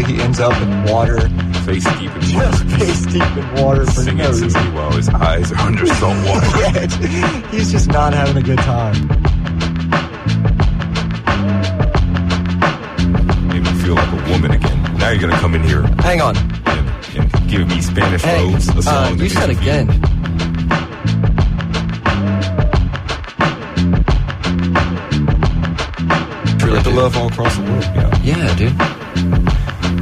eventually he ends up in water, Face deep in just face deep in water for Singing no reason. while his eyes are under salt water. He's just not having a good time. Made me feel like a woman again. Now you're gonna come in here Hang on. and, and give me Spanish Hey, Rose, a song uh, that you makes said me feel- again. Really, Spread the dude. love all across the world. Yeah. Yeah, dude.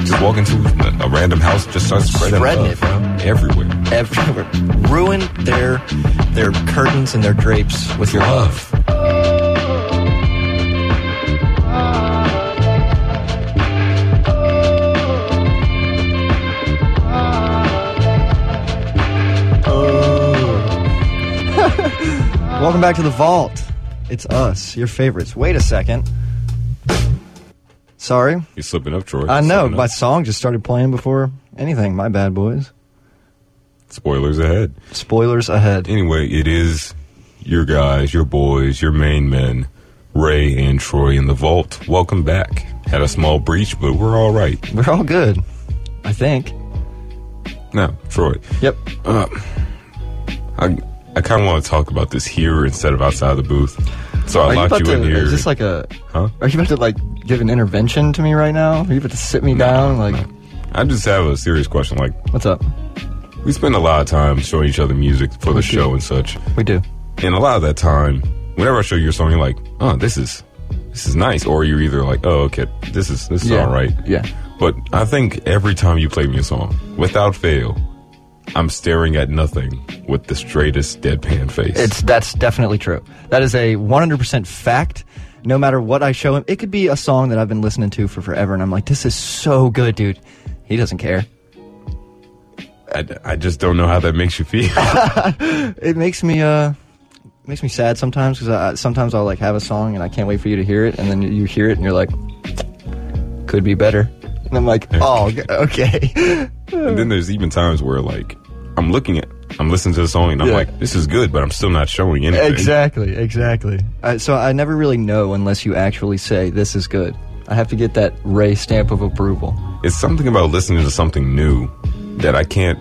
Just walk into a, a random house, just start spreading, Spreading love it, bro. everywhere. Everywhere. Ruin their their curtains and their drapes with your love. Welcome back to the vault. It's us, your favorites. Wait a second. Sorry. You're slipping up, Troy. I know, Slipping my up. song just started playing before anything. My bad, boys. Spoilers ahead. Spoilers ahead. Anyway, it is your guys, your boys, your main men, Ray and Troy in the vault. Welcome back. Had a small breach, but we're all right. We're all good. I think. Now, Troy, Yep. uh, I I kind of want to talk about this here instead of outside the booth. So I Are you locked you, to? in here. Is this like a? huh? Are you about to like give an intervention to me right now? Are you about to sit me down? Like, I just have a serious question. Like, what's up? we spend a lot of time showing each other music for the do. show and such. We do. And a lot of that time, whenever I show you a song, you're like, "Oh, this is this is nice," or you're either like, "Oh, okay, this is this is Yeah. all right." Yeah. But I think every time you play me a song, without fail, I'm staring at nothing with the straightest deadpan face. It's that's definitely true. That is a 100% fact. No matter what I show him, it could be a song that I've been listening to for forever, and I'm like, this is so good, dude. He doesn't care. I, I just don't know how that makes you feel. It makes me uh makes me sad sometimes because I, sometimes I'll like have a song and I can't wait for you to hear it, and then you hear it and you're like, could be better. And I'm like, oh, okay. and then there's even times where like I'm looking at, I'm listening to the song and I'm Yeah. like, this is good, but I'm still not showing anything. exactly, exactly. I, so I never really know unless you actually say this is good. I have to get that Ray stamp of approval. It's something about listening to something new that I can't,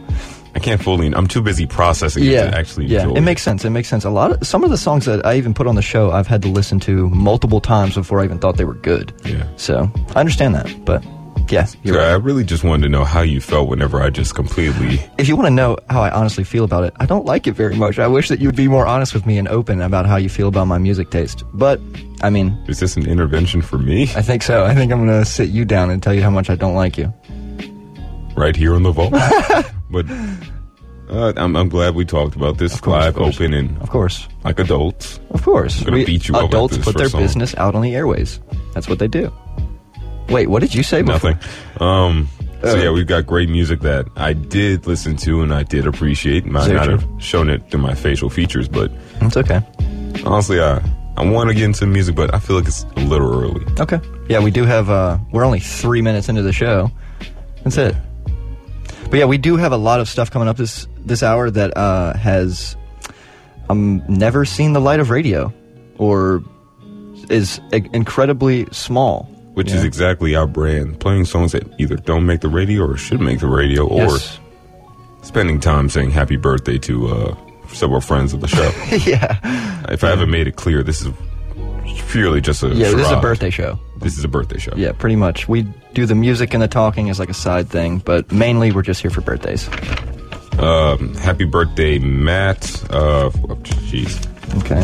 I can't fully. I'm too busy processing it to actually yeah. It makes sense. It makes sense. A lot of some of the songs that I even put on the show, I've had to listen to multiple times before I even thought they were good. Yeah. So I understand that, but yeah, you're So right. I really just wanted to know how you felt whenever I just completely. If you want to know how I honestly feel about it, I don't like it very much. I wish that you'd be more honest with me and open about how you feel about my music taste. But I mean, Is this an intervention for me? I think so. I think I'm going to sit you down and tell you how much I don't like you. right here on the vault. but uh, I'm, I'm glad we talked about this course, live, of course. open, and Of course. like adults. Of course. gonna beat you adults put their song. business out on the airways. That's what they do. Wait, what did you say before? Nothing. Um, so Uh, yeah, we've got great music that I did listen to and I did appreciate. Might Very not true. have shown it through my facial features, but It's okay. honestly, I I want to get into music, but I feel like it's a little early. Okay. Yeah, we do have. Uh, we're only three minutes into the show. That's it. But yeah, we do have a lot of stuff coming up this this hour that uh, has um never seen the light of radio, or is incredibly small. Which Yeah. is exactly our brand. Playing songs that either don't make the radio or should make the radio, or spending time saying happy birthday to uh, several friends of the show. yeah. if I haven't made it clear, this is purely just a Yeah. This is a birthday show. This is a birthday show. Yeah, pretty much. We do the music and the talking as like a side thing, but mainly we're just here for birthdays. Um, happy birthday, Matt. Uh, jeez. Okay.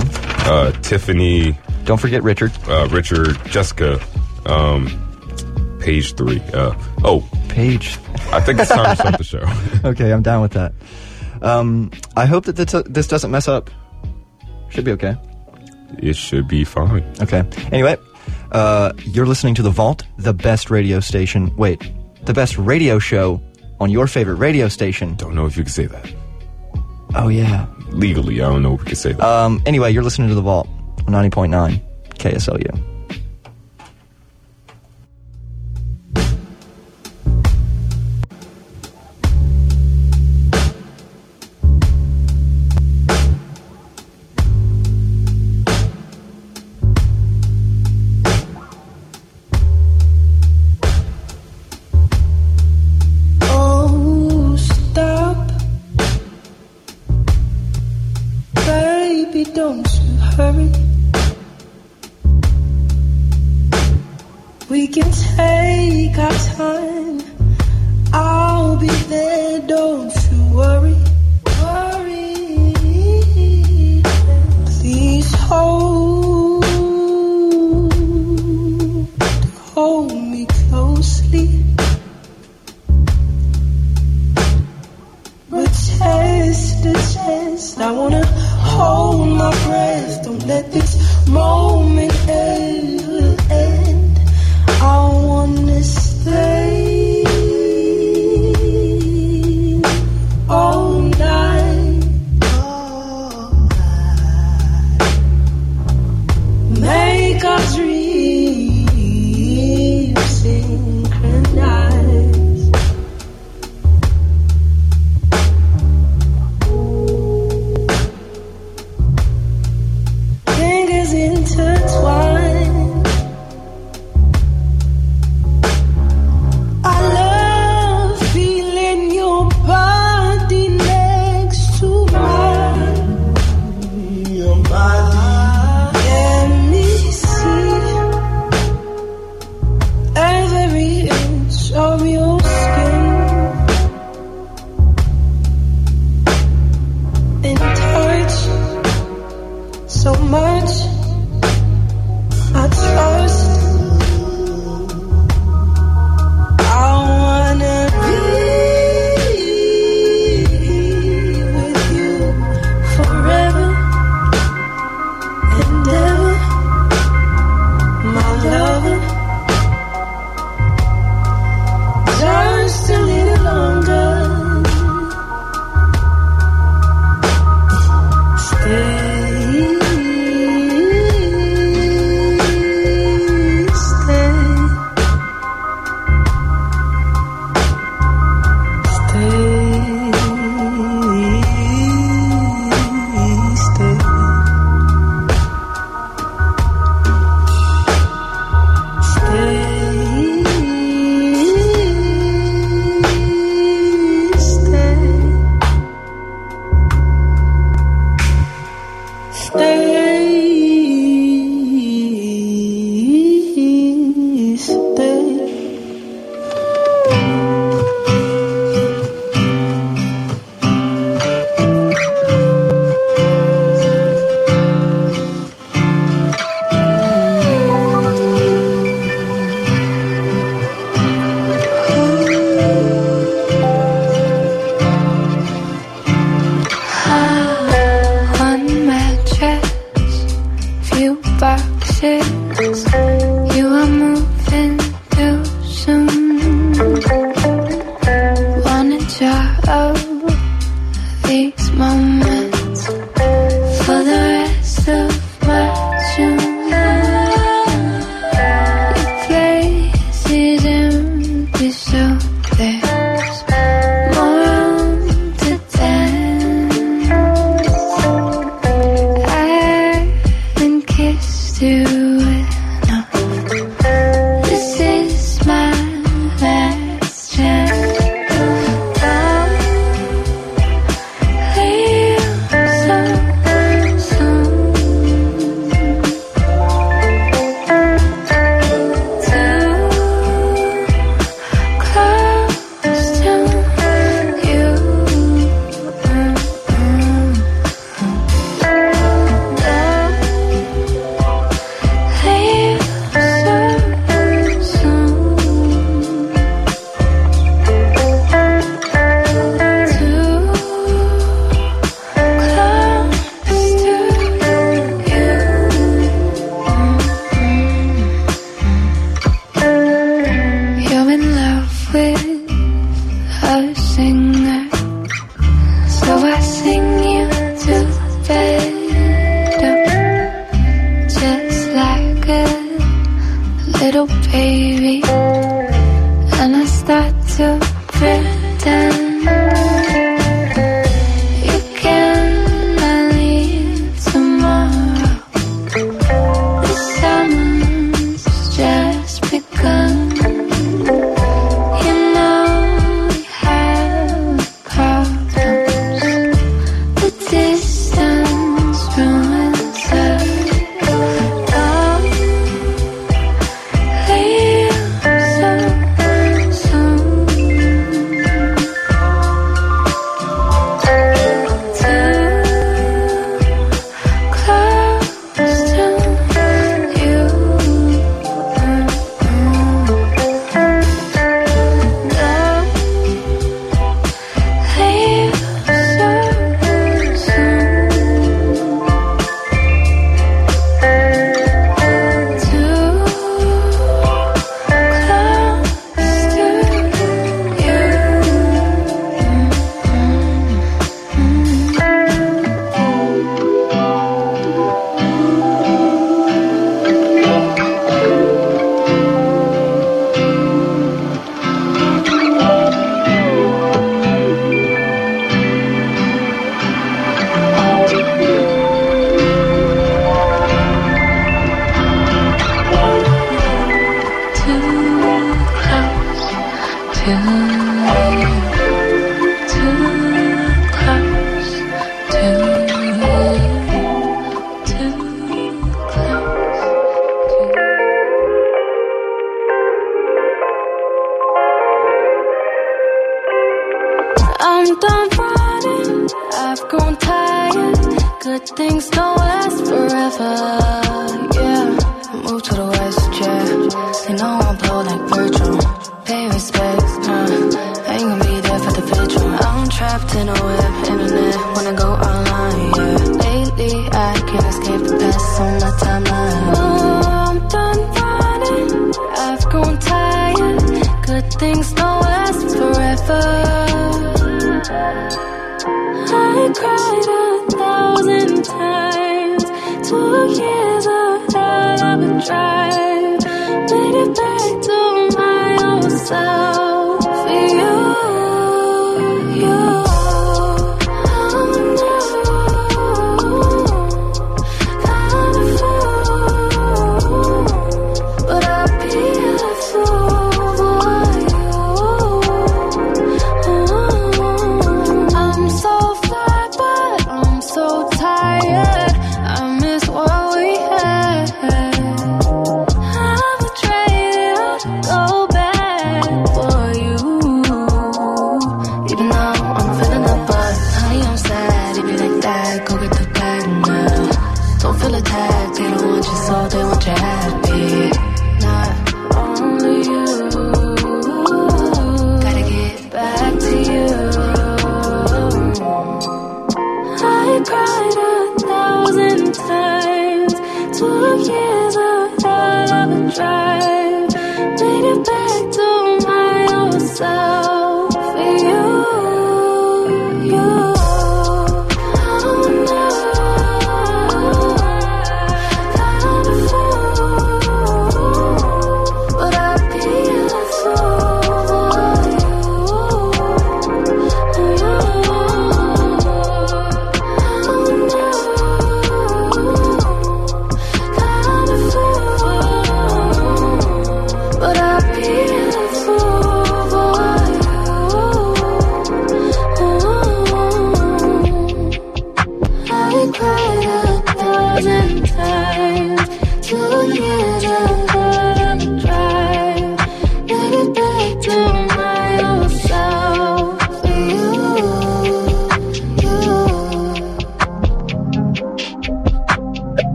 Uh, Tiffany, Don't forget Richard. uh, Richard, Jessica, um, page three. Uh, oh, page. I think it's time to start the show. Okay, I'm down with that. Um, I hope that this, this doesn't mess up. Should be okay. it should be fine. Okay. Anyway, uh, you're listening to The Vault, the best radio station. Wait, the best radio show on your favorite radio station. Don't know if you can say that Oh, yeah. legally. I don't know if we can say that. Um, anyway, you're listening to The Vault, 90.9 KSLU. Let this moment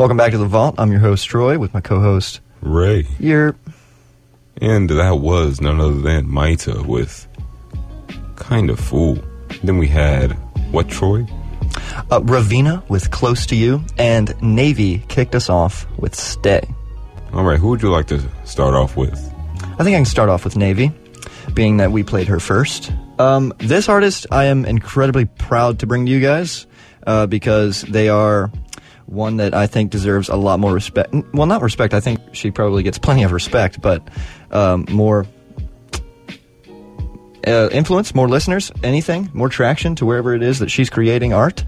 Welcome back to the Vault. I'm your host Troy with my co-host. Ray. Your And that was none other than Maeta with Kind of Fool. Then we had what, Troy? uh, Raveena with "Close to You," and NNavy kicked us off with "Stay." All right, who would you like to start off with? I think I can start off with NNavy, being that we played her first. Um, this artist I am incredibly proud to bring to you guys uh, because they are one that I think deserves a lot more respect. Well, not respect. I think she probably gets plenty of respect, but um, more uh, influence, more listeners, anything, more traction to wherever it is that she's creating art.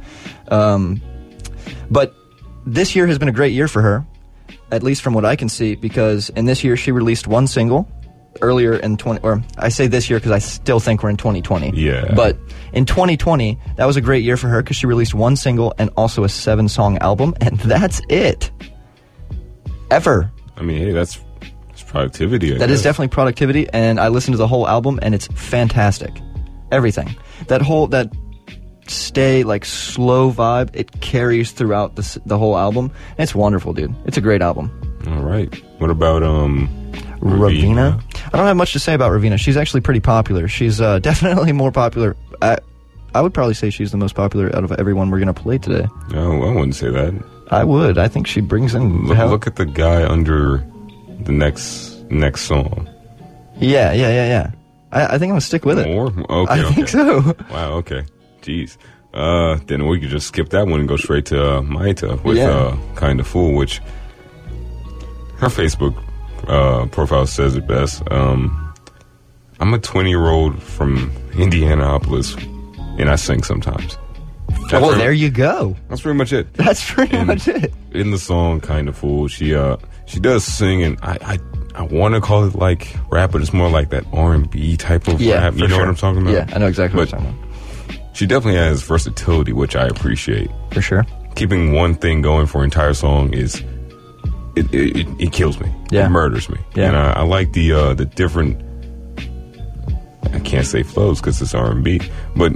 Um, but this year has been a great year for her, at least from what I can see, because in this year she released one single earlier in 20 or I say this year because I still think we're in 2020. Yeah. But in 2020, that was a great year for her because she released one single and also a seven song album, and that's it. Ever. I mean, hey, that's, that's productivity. I That is guess. definitely productivity, and I listened to the whole album, and it's fantastic. Everything. That whole that stay like slow vibe, it carries throughout the the whole album. And it's wonderful, dude. It's a great album. All right. What about um Raveena. I don't have much to say about Raveena. She's actually pretty popular. She's uh, definitely more popular. I, I would probably say she's the most popular out of everyone we're going to play today. No, I wouldn't say that. I would. I think she brings in. Look, hell- look at the guy under the next next song. Yeah, yeah, yeah, yeah. I, I think I'm going to stick with it. More? Okay, I okay. think so. Wow, okay. Jeez. Uh, then we could just skip that one and go straight to uh, Maeta with Yeah. uh, Kind of Fool, which her Facebook uh, profile says it best. Um, I'm a 20 year old from Indianapolis, and I sing sometimes. That's well, pretty- there you go. That's pretty much it. That's pretty much it. In the song, kind of fool. She uh she does sing, and I I, I want to call it like rap, but it's more like that R and B type of Yeah, rap. You know sure. what I'm talking about? Yeah, I know exactly what you're talking about. She definitely has versatility, which I appreciate. For sure. Keeping one thing going for an entire song is it it, it, kills me. Yeah. It murders me. Yeah. And I, I like the uh the different. I can't say flows because it's R and B, but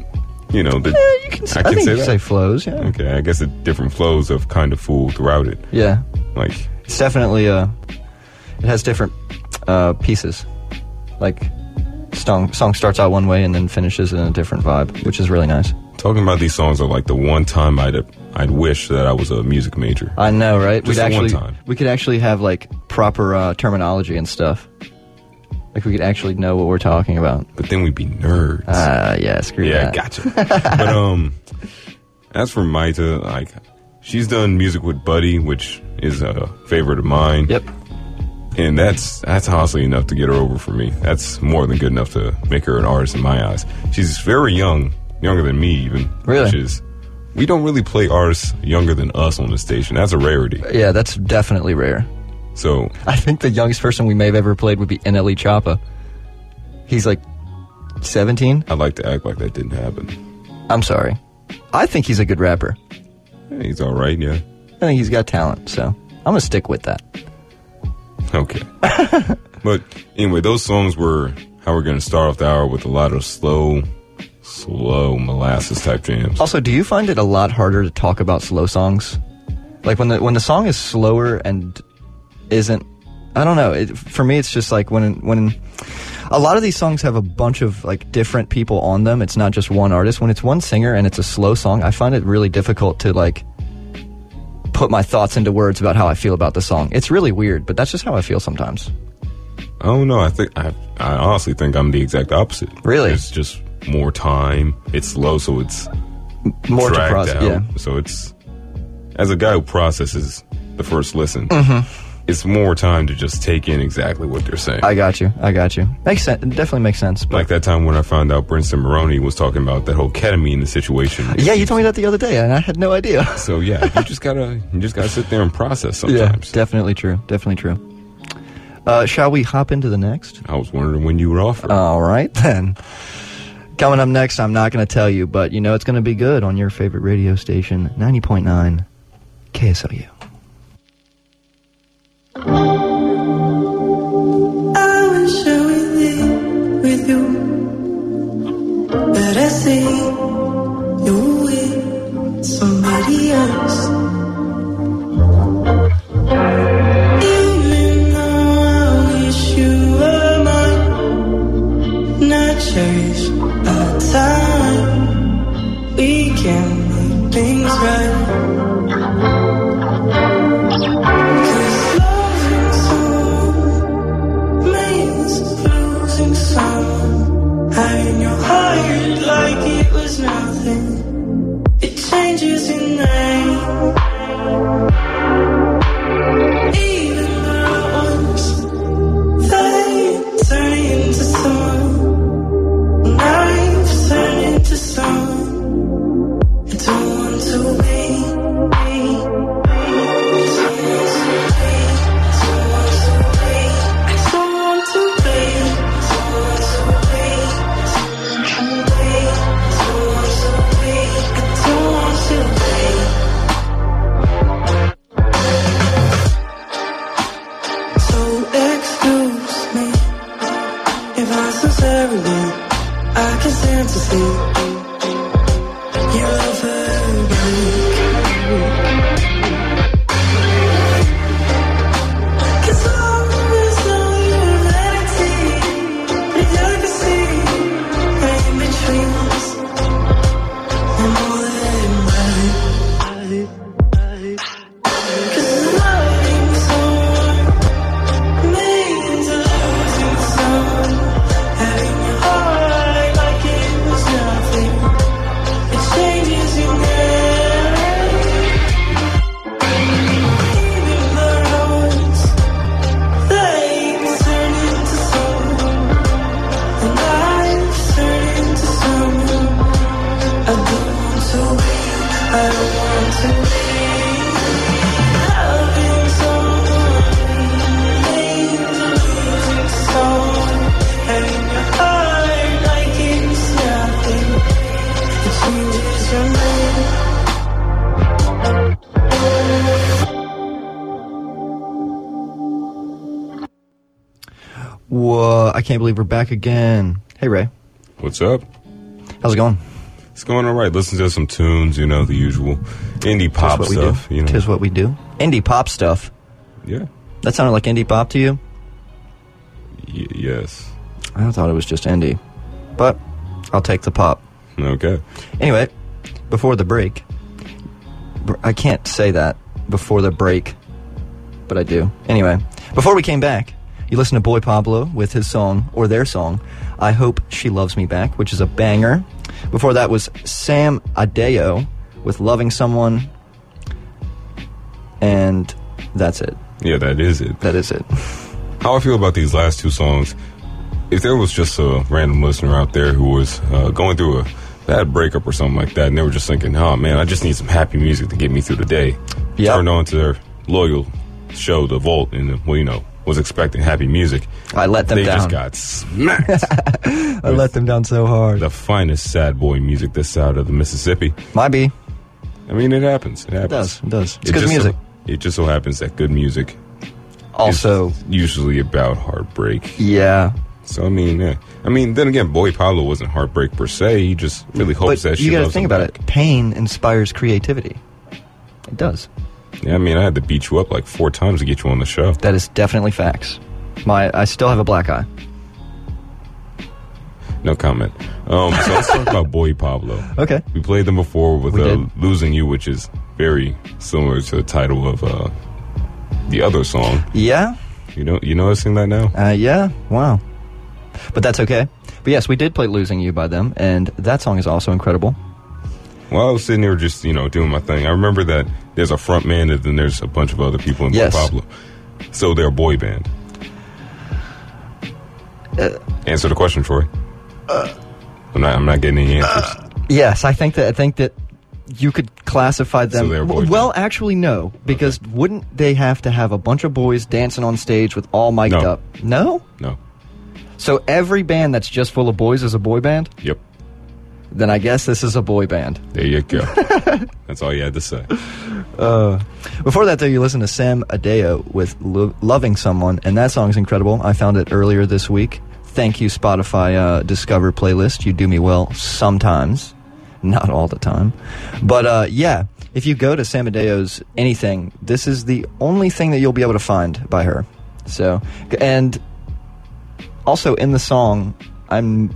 you know the. Yeah, you can say, I, can think say say flows. Yeah. Okay, I guess the different flows of kind of fool throughout it. Yeah. Like It's definitely uh it has different uh pieces. Like song song starts out one way and then finishes in a different vibe, which is really nice. Talking about these songs are like the one time I'd I'd wish that I was a music major. I know, right? Just We'd the one time. we could actually have like proper uh, terminology and stuff. Like we could actually know what we're talking about. But then we'd be nerds. Uh yeah, screw that. yeah, that. gotcha. but um, as for Maeta, like she's done music with Buddy, which is a favorite of mine. Yep. And that's that's honestly enough to get her over for me. That's more than good enough to make her an artist in my eyes. She's very young, younger than me even. Really? Which is we don't really play artists younger than us on the station. That's a rarity. Yeah, that's definitely rare. So I think the youngest person we may have ever played would be NLE Choppa. He's like 17. I'd like to act like that didn't happen. I'm sorry. I think he's a good rapper. Yeah, he's all right, yeah. I think he's got talent, so I'm gonna stick with that. Okay. but anyway, those songs were how we're to start off the hour with a lot of slow, slow molasses type jams. Also, do you find it a lot harder to talk about slow songs? Like when the when the song is slower and isn't I don't know. It, for me, it's just like when when a lot of these songs have a bunch of like different people on them. It's not just one artist. When it's one singer and it's a slow song, I find it really difficult to like put my thoughts into words about how I feel about the song. It's really weird, but that's just how I feel sometimes. Oh don't. I think I, I honestly think I'm the exact opposite. Really? It's just more time. It's slow, so it's More to dragged process. out. Yeah. So it's as a guy who processes the first listen, Mm-hmm. it's more time to just take in exactly what they're saying. I got you. I got you. Makes sense. It definitely makes sense. But like that time when I found out Brinson Maroney was talking about that whole ketamine situation. yeah, you told me that the other day, and I had no idea. So yeah, you just gotta you just gotta sit there and process sometimes. Yeah, definitely true. Definitely true. Uh, shall we hop into the next? I was wondering when you were off. All right, then. Coming up next, I'm not going to tell you, but you know it's going to be good on your favorite radio station, 90.9 KSLU. I with you, but I see Whoa! I can't believe we're back again. Hey Ray, What's up? how's it going? It's going all right. Listen to some tunes, you know, the usual indie pop Tis stuff. You know, Tis what we do. Indie pop stuff. yeah, That sounded like indie pop to you? y- yes. I thought it was just indie, but I'll take the pop. Okay. Anyway, before the break, I can't say that before the break, but I do. Anyway, before we came back, you listened to Boy Pablo with his song, or their song, I Hope She Loves Me Back, which is a banger. Before that was Sam Addeo with Loving Someone, and that's it. Yeah, that is it. That is it. How I feel about these last two songs. If there was just a random listener out there who was uh, going through a bad breakup or something like that, and they were just thinking, "Oh man, I just need some happy music to get me through the day," Yep. turned on to their loyal show, The Vault, and well, you know, was expecting happy music. I let them they down. just got smacked. I let them down so hard. the finest sad boy music this side of the Mississippi. Might be. I mean, it happens. It happens. It does. It does. It's It good music. So, it just so happens that good music Also, is usually about heartbreak. yeah. So I mean, yeah. I mean, then again, Boy Pablo wasn't heartbreak per se. He just really hopes but that she you got to think about back. it. Pain inspires creativity. It does. Yeah, I mean, I had to beat you up like four times to get you on the show. That is definitely facts. My, I still have a black eye. No comment. Um, so let's talk about Boy Pablo. Okay. We played them before with We uh, did. "Losing You," which is very similar to the title of uh, the other song. Yeah. You know, you noticing that now? Uh, yeah. Wow. But that's okay. But yes, we did play "Losing You" by them, and that song is also incredible. Well, I was sitting there just, you know, doing my thing, I remember that there's a front man and then there's a bunch of other people in Yes. Pablo. So they're a boy band. Uh, Answer the question, Troy. I'm not. I'm not getting any answers. Yes, I think that I think that you could classify them. So they're a boy well, band. actually, no, because wouldn't they have to have a bunch of boys dancing on stage with all mic'd No. up? No. no. So every band that's just full of boys is a boy band. Yep. Then I guess this is a boy band. There you go. That's all you had to say. Before that, though, you listen to Sam Addeo with Lo- "Loving Someone," and that song's incredible. I found it earlier this week. Thank you, Spotify uh, Discover playlist. You do me well sometimes, not all the time. But uh, yeah, if you go to Sam Addeo's anything, this is the only thing that you'll be able to find by her. So, and also in the song, I'm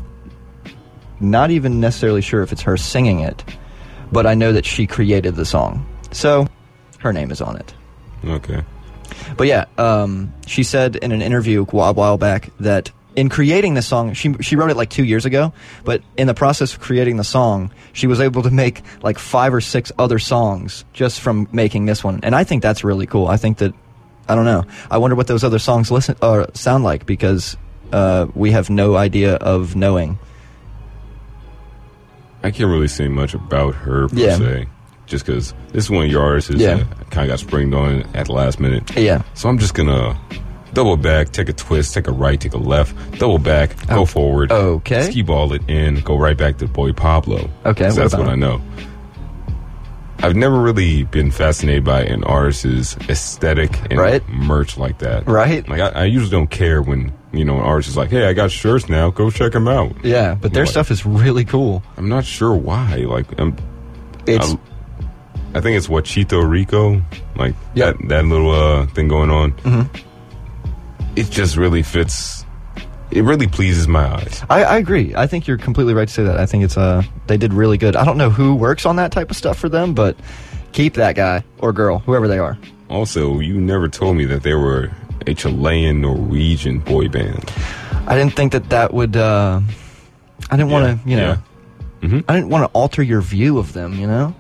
not even necessarily sure if it's her singing it, but I know that she created the song. So, her name is on it. Okay. But yeah, um, she said in an interview a while, back that in creating the song, she she wrote it like two years ago. But in the process of creating the song, she was able to make like five or six other songs just from making this one, and I think that's really cool. I think that I don't know. I wonder what those other songs listen or sound like because uh, we have no idea of knowing. I can't really say much about her per Yeah. se, just because this is one of your artists Yeah. Uh, kind of got springed on at the last minute. Yeah. So I'm just gonna double back, take a twist, take a right, take a left, double back, go Oh, forward, okay. ski ball it in, go right back to Boy Pablo. Okay, what that's what I know. I've never really been fascinated by an artist's aesthetic and Right. merch like that. Right. Like I, I usually don't care when you know an artist is like, "Hey, I got shirts now. Go check them out." Yeah, but their Like- stuff is really cool. I'm not sure why. Like, I'm, It's I, I think it's Wachito Rico, like Yep. that that little uh, thing going on. Mm-hmm. It just really fits. It really pleases my eyes. I, I agree. I think you're completely right to say that. I think it's uh they did really good. I don't know who works on that type of stuff for them, but keep that guy or girl, whoever they are. Also, you never told me that they were a Chilean Norwegian boy band. I didn't think that that would. uh I didn't want Yeah, to, you know. yeah. Mhm. I didn't want to alter your view of them. You know.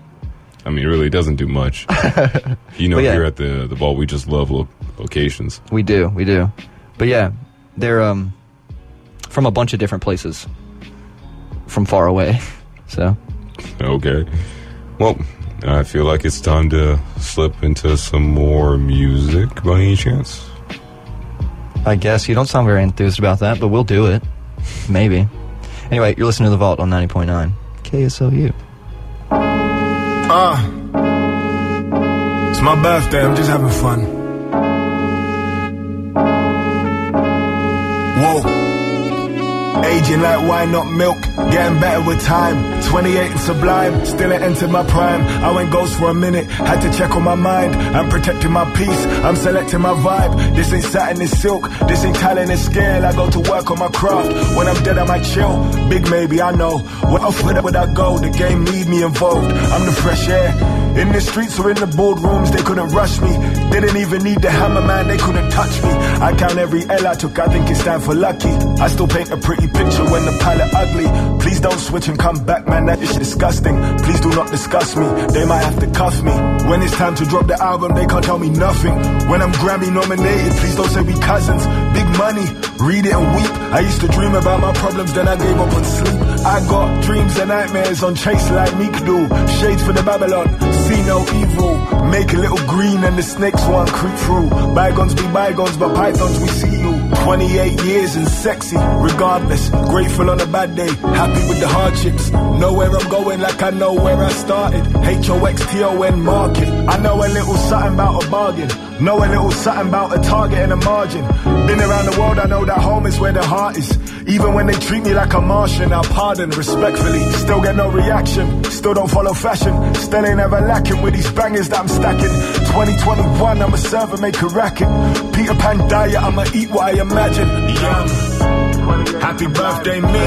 I mean, it really doesn't do much. you know, yeah. here at the the ball, we just love lo- locations. We do, we do. But yeah, they're um from a bunch of different places, from far away. So Okay. Well, I feel like it's time to slip into some more music by any chance. I guess you don't sound very enthused about that, but we'll do it. Maybe. Anyway, you're listening to The Vault on 90.9 KSLU. Ah, it's my birthday. I'm just having fun. Whoa. Aging like wine, not milk. Getting better with time. 28 and sublime. Still ain't entered my prime. I went ghost for a minute. Had to check on my mind. I'm protecting my peace. I'm selecting my vibe. This ain't satin, it's silk. This ain't talent, it's scale. I go to work on my craft. When I'm dead, I might chill. Big maybe, I know. What off would I go? The game need me involved. I'm the fresh air. In the streets or in the boardrooms, they couldn't rush me. Didn't even need the hammer, man, they couldn't touch me. I count every L I took, I think it stand for lucky. I still paint a pretty picture when the pilot ugly. Please don't switch and come back, man, that is disgusting. Please do not discuss me, they might have to cuff me. When it's time to drop the album, they can't tell me nothing. When I'm Grammy nominated, please don't say we cousins. Big money, read it and weep. I used to dream about my problems, then I gave up on sleep. I got dreams and nightmares on chase like Meek do. Shades for the Babylon, see no evil. Make a little green and the snakes won't creep through. Bygones be bygones, but pythons we see you. 28 years and sexy, regardless. Grateful on a bad day, happy with the hardships. Know where I'm going like I know where I started. H-O-X-T-O-N market. I know a little something about a bargain. Know a little something about a target and a margin. Been around the world, I know that home is where the heart is. Even when they treat me like a Martian, I pardon respectfully. Still get no reaction, still don't follow fashion. Still ain't ever lacking with these bangers that I'm stacking. 2021, I'ma serve and make a racket. Peter Pan diet, I'ma eat what I imagine. Yum. Happy birthday, me.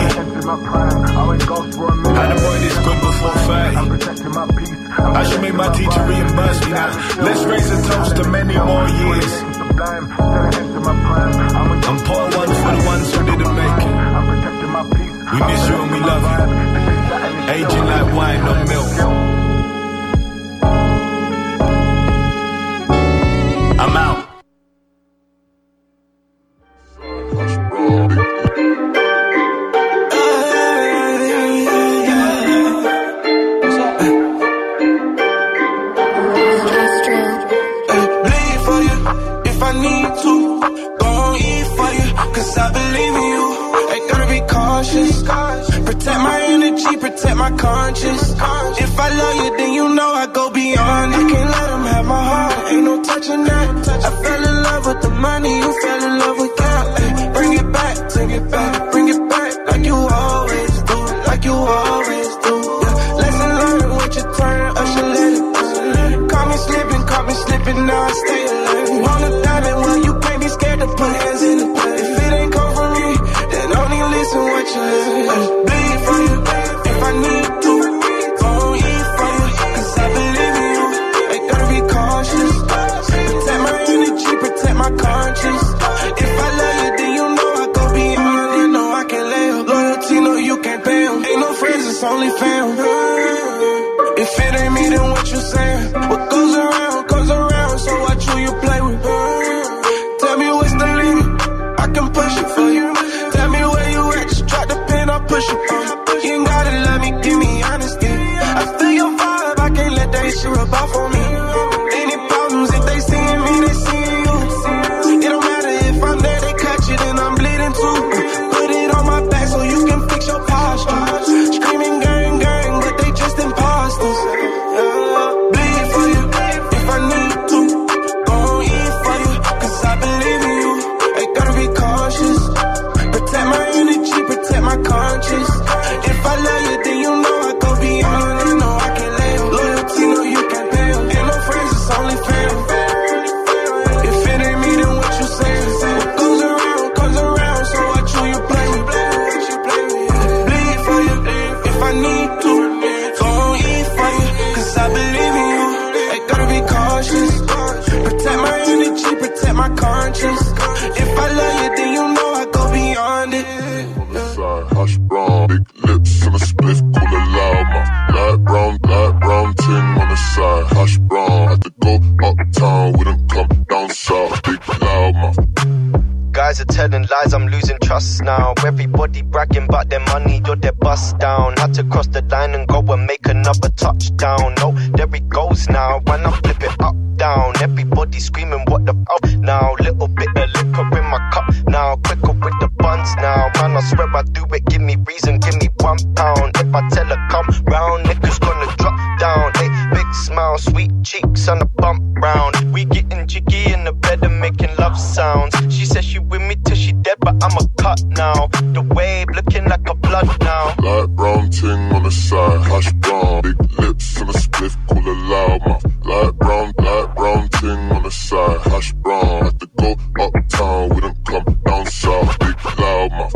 Had a boy this good before 30. I should make my teacher reimburse me now. Let's raise a toast to many more years.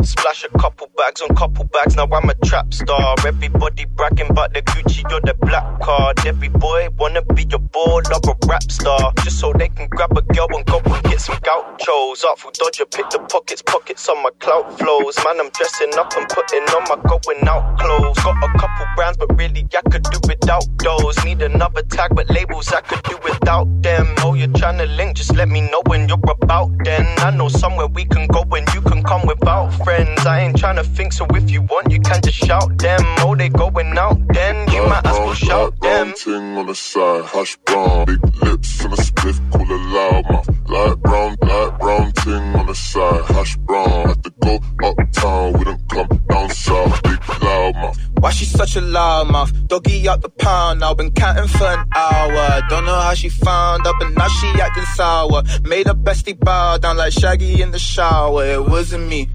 Splash a couple bags on couple bags, now I'm a trap star. Everybody bragging about the Gucci or the black card. Every boy wanna be your boy, love a rap star. Just so they can grab a girl and go and get some gauchos. Artful dodger, pick the pockets, pockets on my clout flows. Man, I'm dressing up and putting on my going out clothes. Got a couple brands, but really I could do without those. Need another tag, but labels I could do without them. Oh, you're trying to link, just let me know when you're about then. I know somewhere we can go when you can come without friends. I ain't trying to think, so if you want, you can just shout them. Oh, they going out then, you might as well light shout brown them. ting on the side, hash brown. Big lips and a spliff, call a loudmouth. Light brown, light brown ting on the side, hash brown. Had to go uptown, we don't come down south. Big loudmouth. Why she such a loudmouth? Doggy up the pound now, been counting for an hour. Don't know how she found up, but now she acting sour. Made her bestie bow down like Shaggy in the shower. It wasn't me.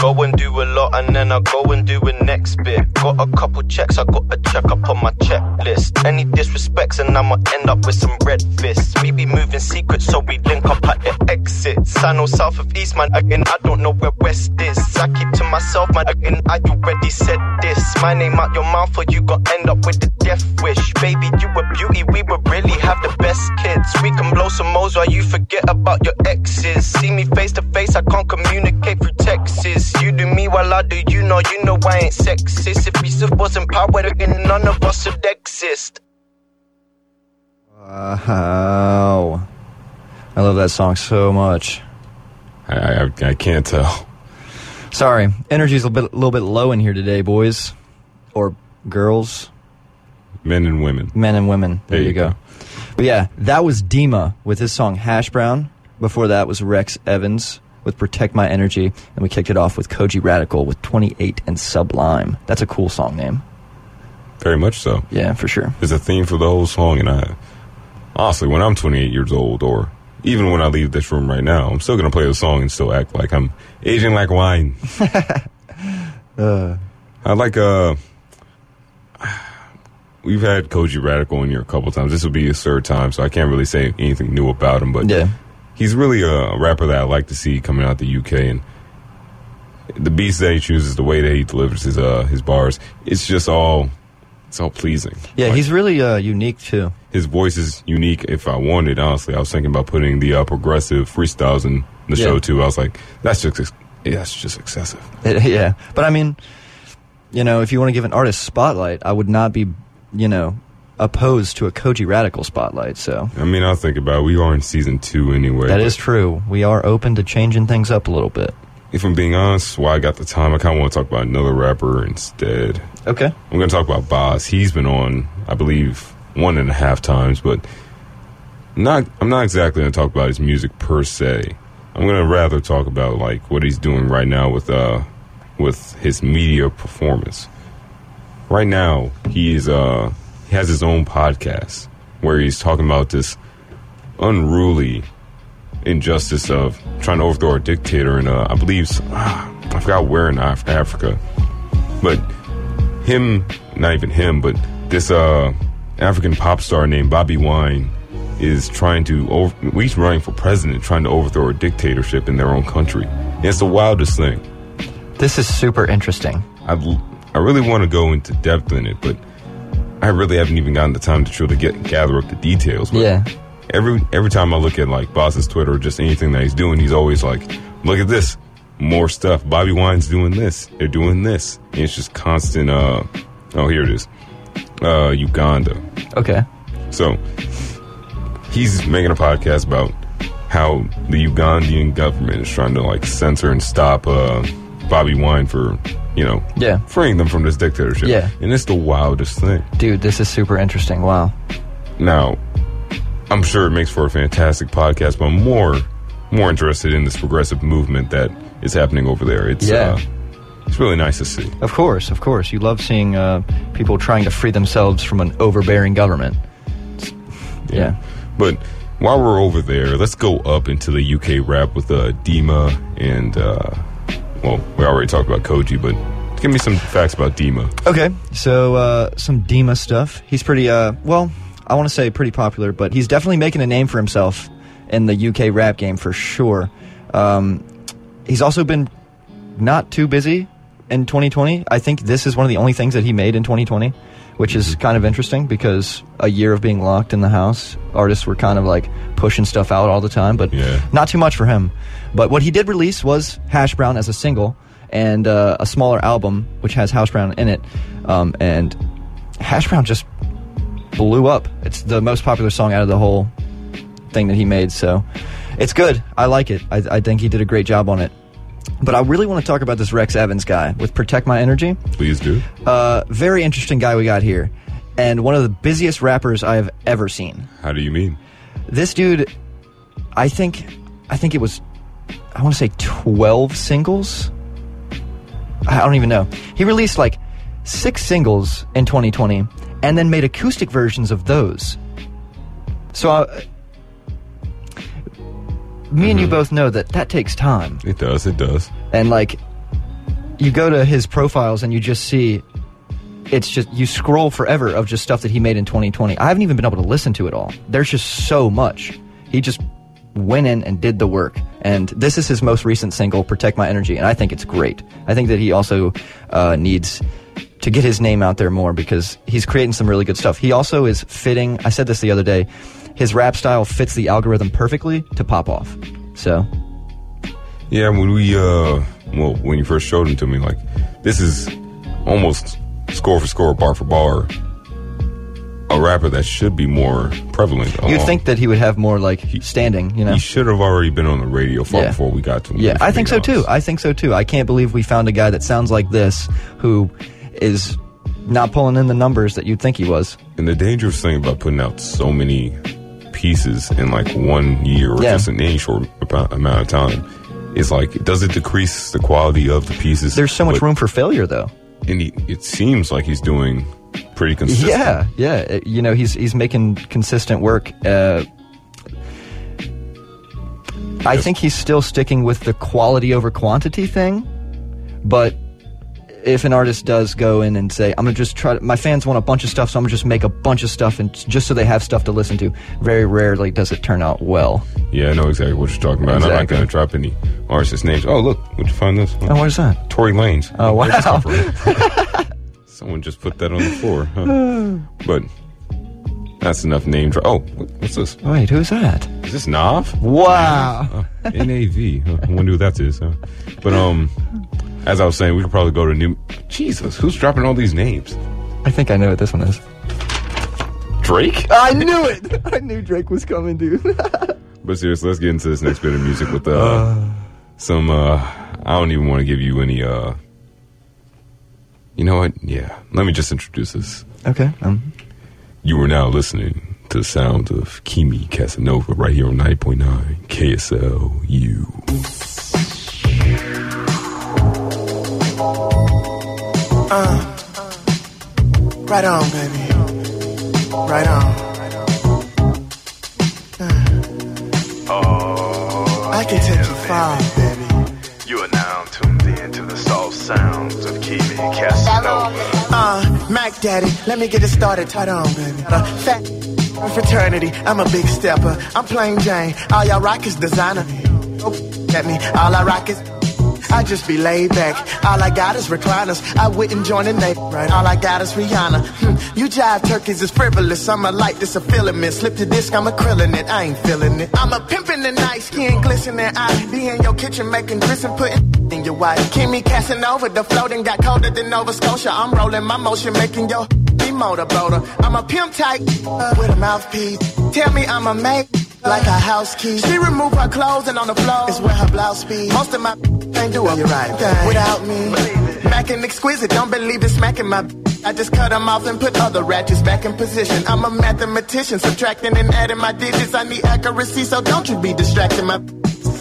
Go and do a lot and then I go and do a next bit. Got a couple checks, I got a check up on my checklist. Any disrespects and I'ma end up with some red fists. We be moving secrets so we link up at the exits. I know south of east, man, again, I don't know where west is. I keep to myself, man, again, I already said this. My name out your mouth or you gon' end up with the death wish. Baby, you a beauty, we would really have the best kids. We can blow some moles while you forget about your exes. See me face to face, I can't communicate through texts. You do me while I do you, know you know I ain't sexist. If we still wasn't power, then none of us would exist. Wow. I love that song so much. I, I, I can't tell. Sorry, energy's a little bit, little bit low in here today, boys. Or girls, Men and women. men and women. There, you, go. But yeah, that was Deema with his song Hash Brown. Before that was Rex Evans with Protect My Energy. And we kicked it off with Kojey Radical with 28 and Sublime. That's a cool song name. Very much so. Yeah, for sure. There's a theme for the whole song, and I honestly, when I'm 28 years old, or even when I leave this room right now, I'm still gonna play the song and still act like I'm aging like wine. I like uh. We've had Kojey Radical in here a couple times. This will be his third time, so I can't really say anything new about him. But Yeah. He's really a rapper that I like to see coming out the UK, and the beats that he chooses, the way that he delivers his uh his bars, it's just all it's all pleasing. Yeah, Like, he's really uh, unique too. his voice is unique. If I wanted, honestly, I was thinking about putting the uh, progressive freestyles in the Yeah. show too. I was like, that's just ex- yeah, that's just excessive. yeah, but I mean, you know, if you want to give an artist spotlight, I would not be, you know, opposed to a Kojey Radical spotlight. So I mean, I'll think about. it. We are in season two anyway. That is true. We are open to changing things up a little bit. If I'm being honest, while I got the time, I kind of want to talk about another rapper instead. Okay. I'm going to talk about Boz. He's been on, I believe, one and a half times, but not. I'm not exactly going to talk about his music per se. I'm going to rather talk about like what he's doing right now with uh with his media performance. Right now, he is uh he has his own podcast where he's talking about this unruly injustice of trying to overthrow a dictator in uh, I believe ah, I forgot where in Af- Africa, but him, not even him, but this uh, African pop star named Bobby Wine is trying to over. He's running for president, trying to overthrow a dictatorship in their own country. And it's the wildest thing. This is super interesting. I I really want to go into depth in it, but I really haven't even gotten the time to truly get gather up the details. But Yeah. Every every time I look at like Boss's Twitter or just anything that he's doing, he's always like, "Look at this, more stuff. Bobby Wine's doing this. They're doing this." And it's just constant. Uh, oh, here it is. Uh, Uganda. Okay. So he's making a podcast about how the Ugandan government is trying to like censor and stop uh, Bobby Wine for you know Yeah. freeing them from this dictatorship. Yeah. and it's the wildest thing. Dude, this is super interesting. Wow. Now, I'm sure it makes for a fantastic podcast, but I'm more more interested in this progressive movement that is happening over there. It's Yeah. uh, it's really nice to see. Of course, of course. You love seeing uh, people trying to free themselves from an overbearing government. Yeah. But while we're over there, let's go up into the UK rap with uh, Deema and uh, well, we already talked about Kojey, but give me some facts about Deema. Okay, so uh, some Deema stuff. He's pretty, uh, well, I want to say pretty popular, but he's definitely making a name for himself in the UK rap game for sure. Um, he's also been not too busy in 2020. I think this is one of the only things that he made in 2020, which is kind of interesting because a year of being locked in the house, artists were kind of like pushing stuff out all the time, but Yeah. not too much for him. But what he did release was Hash Brown as a single and uh, a smaller album which has Hash Brown in it. Um, and Hash Brown just blew up. It's the most popular song out of the whole thing that he made. So it's good. I like it. I, I think he did a great job on it. But I really want to talk about this Rex Evans guy with Protect My Energy. Please do. Uh, very interesting guy we got here. And one of the busiest rappers I have ever seen. How do you mean? This dude, I think, I think it was, I want to say 12 singles. I don't even know. He released like six singles in 2020 and then made acoustic versions of those. So, uh, me and you both know that that takes time. It does. It does. And like, you go to his profiles and you just see it's just you scroll forever of just stuff that he made in 2020. I haven't even been able to listen to it all. There's just so much. He just went in and did the work. And this is his most recent single, "Protect My Energy," and I think it's great. I think that he also uh, needs to get his name out there more because he's creating some really good stuff. He also is fitting. I said this the other day. His rap style fits the algorithm perfectly to pop off. So Yeah, when we uh, well, when you first showed him to me, like this is almost score for score, bar for bar, a rapper that should be more prevalent. you'd think that he would have more like standing, you know? he should have already been on the radio far Yeah. before we got to him. Yeah, I think so too. I think so too. I can't believe we found a guy that sounds like this who is not pulling in the numbers that you'd think he was. And the dangerous thing about putting out so many pieces in like one year or Yeah. just in any short amount of time is like, does it decrease the quality of the pieces? There's so much But- room for failure, though. And he, it seems like he's doing pretty consistent. Yeah, yeah. Uh, You know, he's he's making consistent work. Uh, I think he's still sticking with the quality over quantity thing, but if an artist does go in and say, "I'm gonna just try," to, my fans want a bunch of stuff, so I'm gonna just make a bunch of stuff, and just so they have stuff to listen to. Very rarely does it turn out well. Yeah, I know exactly what you're talking about. And I'm not going to drop any artist names. Oh, look, where'd you find this? Oh, what is that? Tory Lanez. Oh, wow. Someone just put that on the floor. Huh? but that's enough name drop. Oh, what's this? Wait, who's that? Is this Nav? Wow. N A V. Huh, I wonder who that is. Huh? But um, as I was saying, we could probably go to new. Jesus, who's dropping all these names? I think I know what this one is. Drake. I knew it. I knew Drake was coming, dude. But seriously, let's get into this next bit of music with uh, some. Uh, I don't even want to give you any. Uh, you know what? Yeah, let me just introduce this. okay. Um, You are now listening to the sounds of Keemy Casanova right here on 90.9 KSLU. Right on, baby. Right on. Uh, I can take you far, baby. You are now tuned in to the soft sounds of Keemy Casanova. Uh, Mac Daddy, let me get it started. Tight on, baby. Uh, fat fraternity, I'm a big stepper. I'm plain Jane. All y'all rock is designer. Oh, at me, all I rock is. I just be laid back. All I got is recliners. I wouldn't join a neighbor. All I got is Rihanna. Hmm. You jive turkeys is frivolous. I'm a light, this a filament. Slip the disc, I'm a krillin' it. I ain't feeling it. I'm a pimpin' the night, skin glistening. I be in your kitchen making grits and putting in your wife. Kimmy casting over the floating, got colder than Nova Scotia. I'm rolling my motion, making your be motorboater. I'm a pimp type uh, with a mouthpiece. Tell me I'm a mate. Like a house key. She remove her clothes and on the floor is where her blouse be. Most of my ain't do it. You're right. Without me, macking exquisite. Don't believe it, smacking my. I just cut them off and put other ratchets back in position. I'm a mathematician, subtracting and adding my digits. I need accuracy, so don't you be distracting my.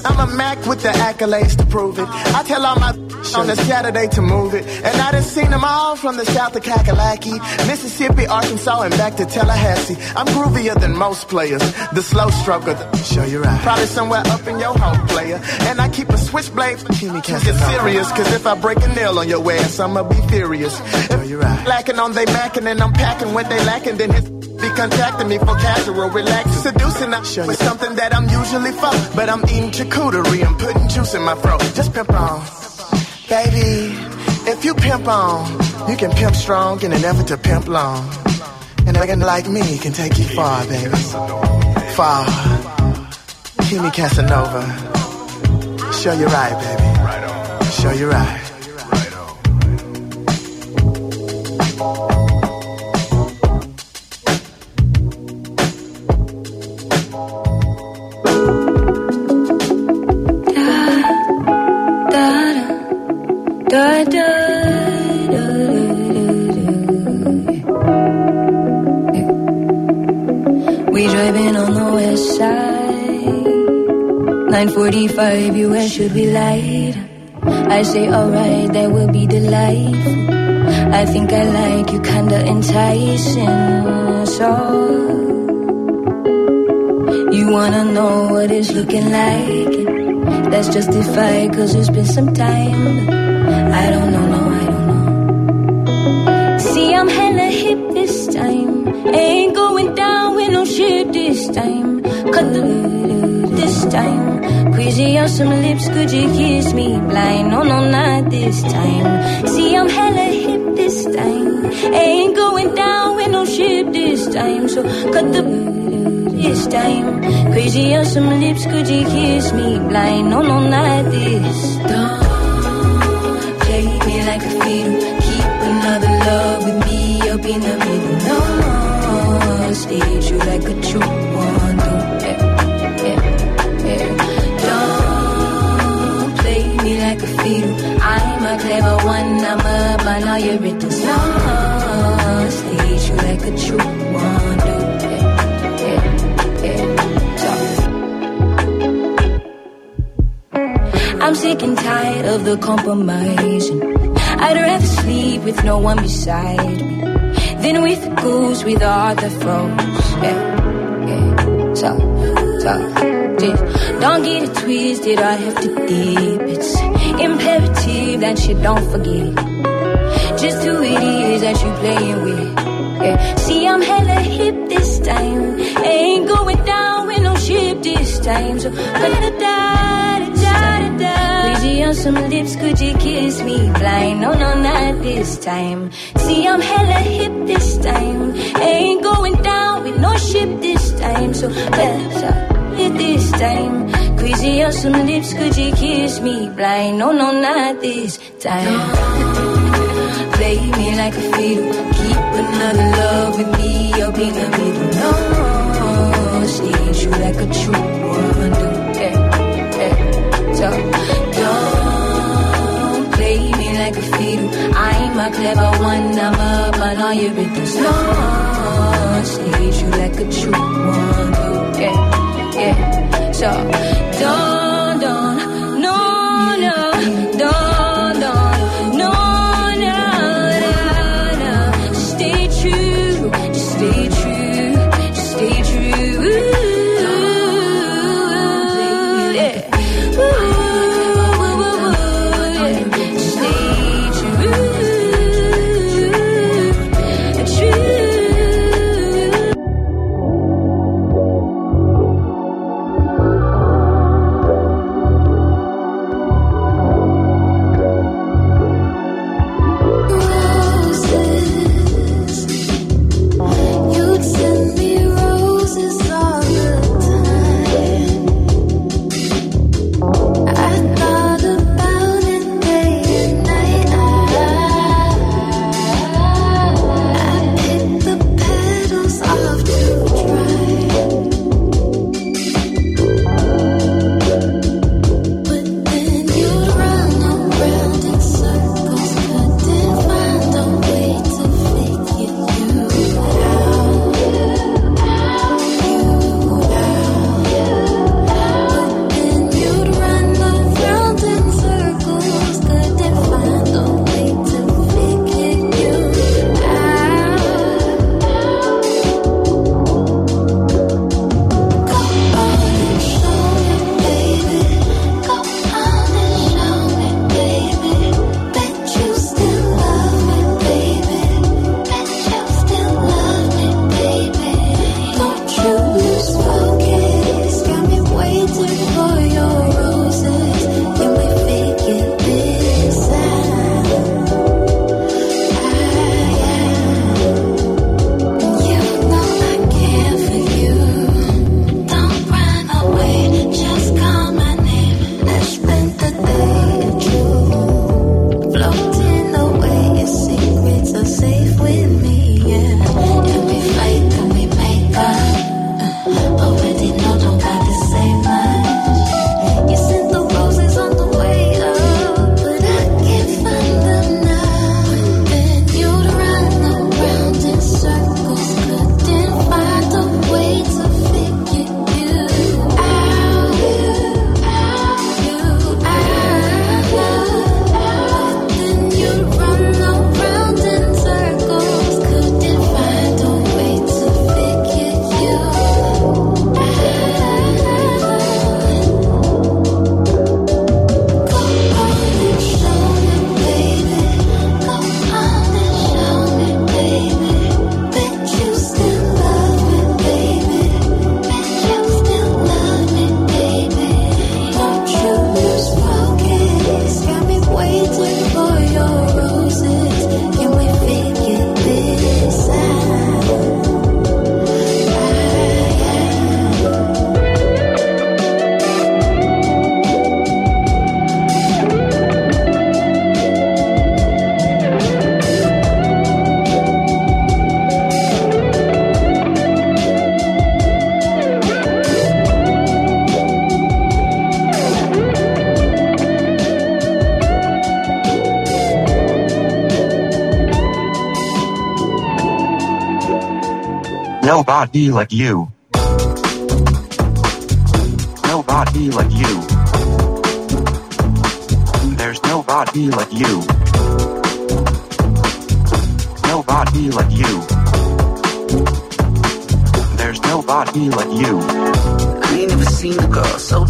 I'm a Mac with the accolades to prove it. I tell all my on a Saturday to move it. And I done seen them all from the south to Kakalaki, Mississippi, Arkansas, and back to Tallahassee. I'm groovier than most players. The slow stroker, the show you right. Probably somewhere up in your home player. And I keep a switchblade for Kimmy Get serious, cause if I break a nail on your ass, I'ma be furious. If you right. lacking on they macking and I'm packing what they lacking, then his be contacting me for casual, relax, seducing. I show you something that I'm usually for, but I'm eating charcuterie and putting juice in my throat. Just pimp on, baby. If you pimp on, you can pimp strong in an effort to pimp long. And a nigga like me can take you far, baby. Far. Keemy Casanova. Show you right, baby. Show you right. We driving on the west side. 945, US should be light. I say alright, that will be delightful. I think I like you kinda enticing. So you wanna know what it's looking like? That's justified, cause it's been some time. I don't know, no, I don't know. See, I'm hella hip this time. Ain't this time. Cut the this time. Crazy on some lips, could you kiss me blind? No, no, not this time. See, I'm hella hip this time. Ain't going down with no shit this time. So cut the this time. Crazy on some lips, could you kiss me blind? No, no, not this. Don't all your rhythms. No, stay true like a true one. Do yeah, yeah, yeah. I'm sick and tired of the compromising. I'd rather sleep with no one beside me than with the goose with all the froze. Yeah, yeah. So, so, don't get it twisted. I have to dip. It's imperative that you don't forget just who it is that you playing with. Yeah. See, I'm hella hip this time. Ain't going down with no ship this time. So, da da da da da. Da. Crazy on some lips, could you kiss me blind? No, no, not this time. See, I'm hella hip this time. Ain't going down with no ship this time. So, let's hit this time. Crazy on some lips, could you kiss me blind? No, no, not this time. Play me like a fiddle. Keep another love with me up in the middle. No, stay true like a true one. Do, yeah, yeah. So, don't play me like a fiddle. I'm a clever one. I'm up on all your rhythms. No, stay true like a true one. Do, yeah, yeah. So, don't, Nobody like you. Nobody like you. There's nobody like you. Nobody like you. There's nobody like you. I ain't never seen a girl so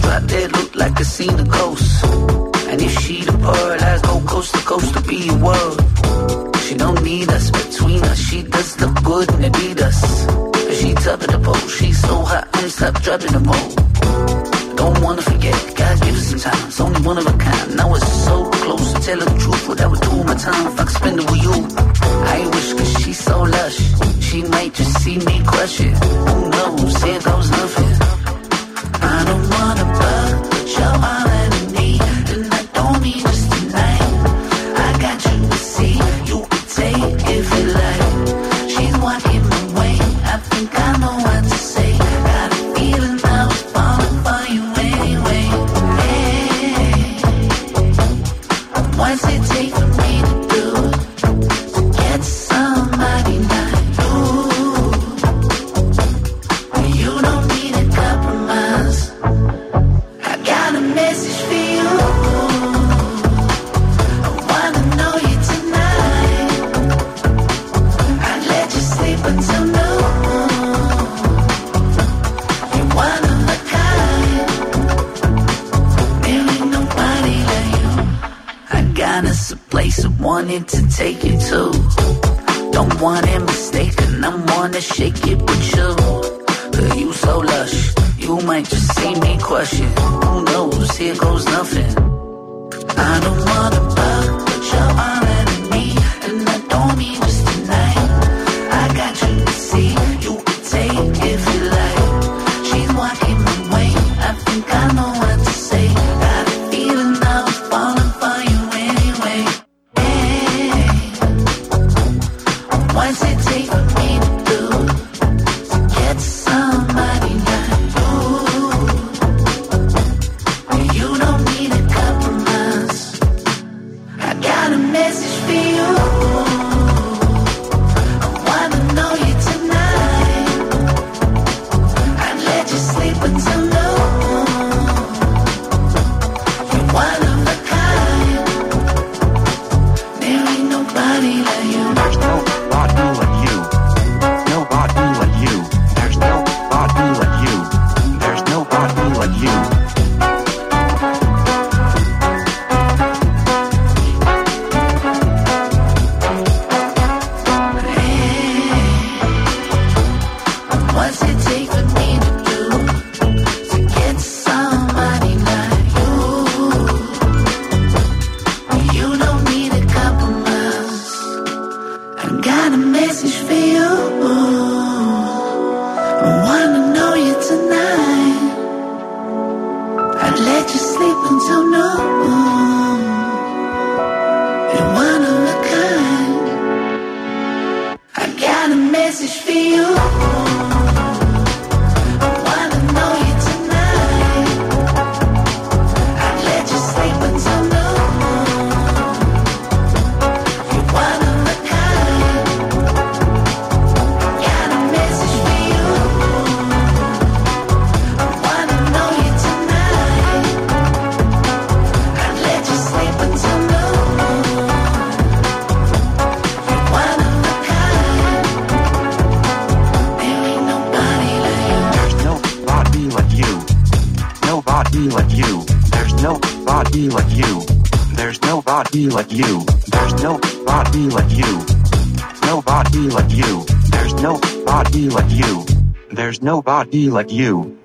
be like you.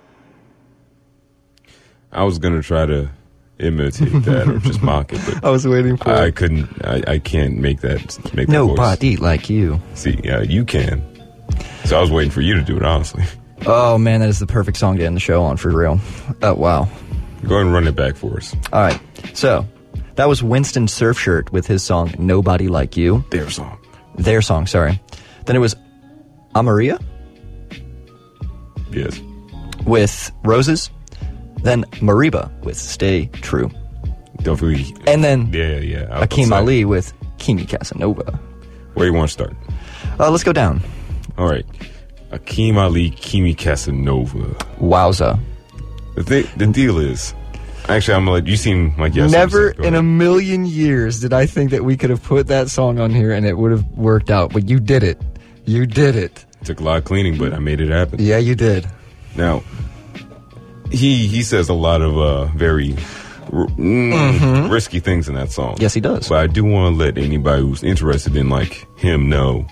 I was gonna try to imitate that or just mock it. But I was waiting for. I, I couldn't. I, I can't make that. Make nobody that like you. See, yeah, you can. So I was waiting for you to do it, honestly. Oh man, that is the perfect song to end the show on for real. Oh wow. Go ahead and run it back for us. All right. So that was Winston Surfshirt with his song "Nobody Like You." Their song. Their song. Sorry. Then it was Amaria Yes. With Roses, then Mereba with Stay True. Don't. And then yeah, yeah, Akeem. Ali with Keemy Casanova. Where you want to start? Uh, let's go down. All right. Akeem Ali, Keemy Casanova. Wowza. The, the deal is, actually, I'm like, you seem like yes. Never in a million years did I think that we could have put that song on here and it would have worked out, but you did it. You did it took a lot of cleaning, but I made it happen. Yeah, you did. Now, he he says a lot of uh, very r- mm, risky things in that song. Yes, he does. But I do want to let anybody who's interested in like him know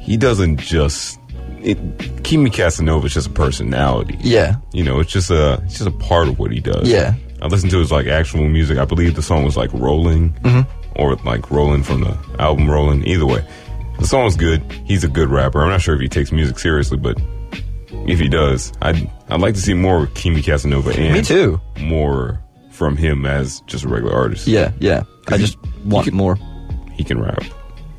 he doesn't just. It, Keemy Casanova is just a personality. Yeah. You know, it's just a it's just a part of what he does. Yeah. I listened to his like actual music. I believe the song was like Rolling, Mhm. or like Rolling from the album Rolling. Either way, the song was good. He's a good rapper. I'm not sure if he takes music seriously, but if he does, I'd I'd like to see more of Keemy Casanova and Me too. more from him as just a regular artist. Yeah, yeah. I just want more. He can rap,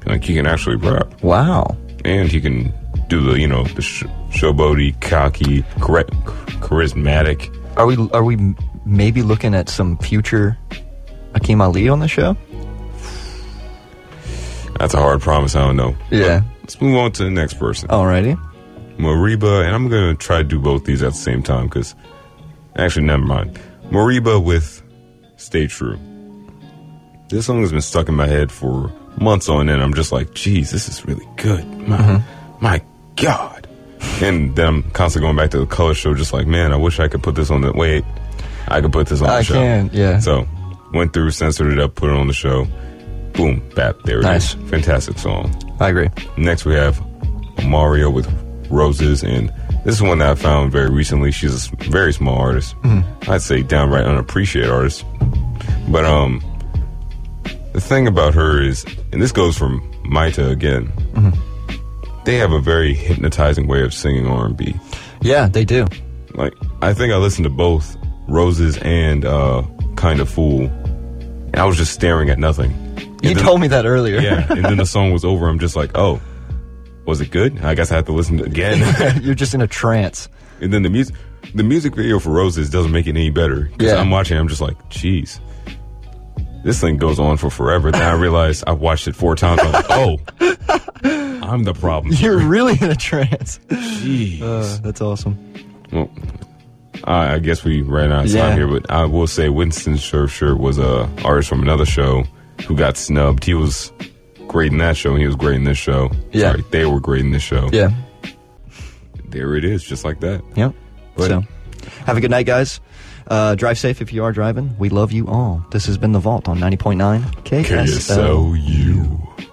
like he can actually rap, Wow. and he can do the you know the sh- showboaty, cocky, char- charismatic. Are we are we maybe looking at some future Akeem Ali on the show? That's a hard promise. I don't know. Yeah. Let's move on to the next person. Alrighty. Mereba, and I'm gonna try to do both these at the same time because actually, never mind. Mereba with "Stay True." This song has been stuck in my head for months on end. I'm just like, geez, this is really good. My, mm-hmm. my God. And then I'm constantly going back to the color show, just like, man, I wish I could put this on the wait. I could put this on I the show. I can, yeah. So went through, censored it up, put it on the show. Boom, bap, there it is. Nice. Fantastic song. I agree. Next, we have Amaria with Roses, and this is one that I found very recently. She's a very small artist. Mm-hmm. I'd say downright unappreciated artist. But um, the thing about her is, and this goes from Maeta again. Mm-hmm. They have a very hypnotizing way of singing R&B. Yeah, they do. Like I think I listened to both Roses and uh, Kind of Fool, and I was just staring at nothing. You then- told me that earlier. yeah, and then the song was over. I'm just like, oh, was it good? I guess I have to listen to it again. You're just in a trance. and then the music, the music video for Roses doesn't make it any better. Because Yeah. I'm watching, I'm just like, jeez, this thing goes on for forever. Then I realized I watched it four times. I'm like, oh, I'm the problem. You're really in a trance. Jeez. Uh, that's awesome. Well, I, I guess we ran out of time Yeah. here, but I will say Winston Surfshirt was a artist from another show who got snubbed. He was great in that show, and he was great in this show. Yeah. Sorry, they were great in this show. Yeah. There it is, just like that. Yep. But- so, have a good night, guys. Uh, drive safe if you are driving. We love you all. This has been The Vault on 90.9 KSLU. KSLU.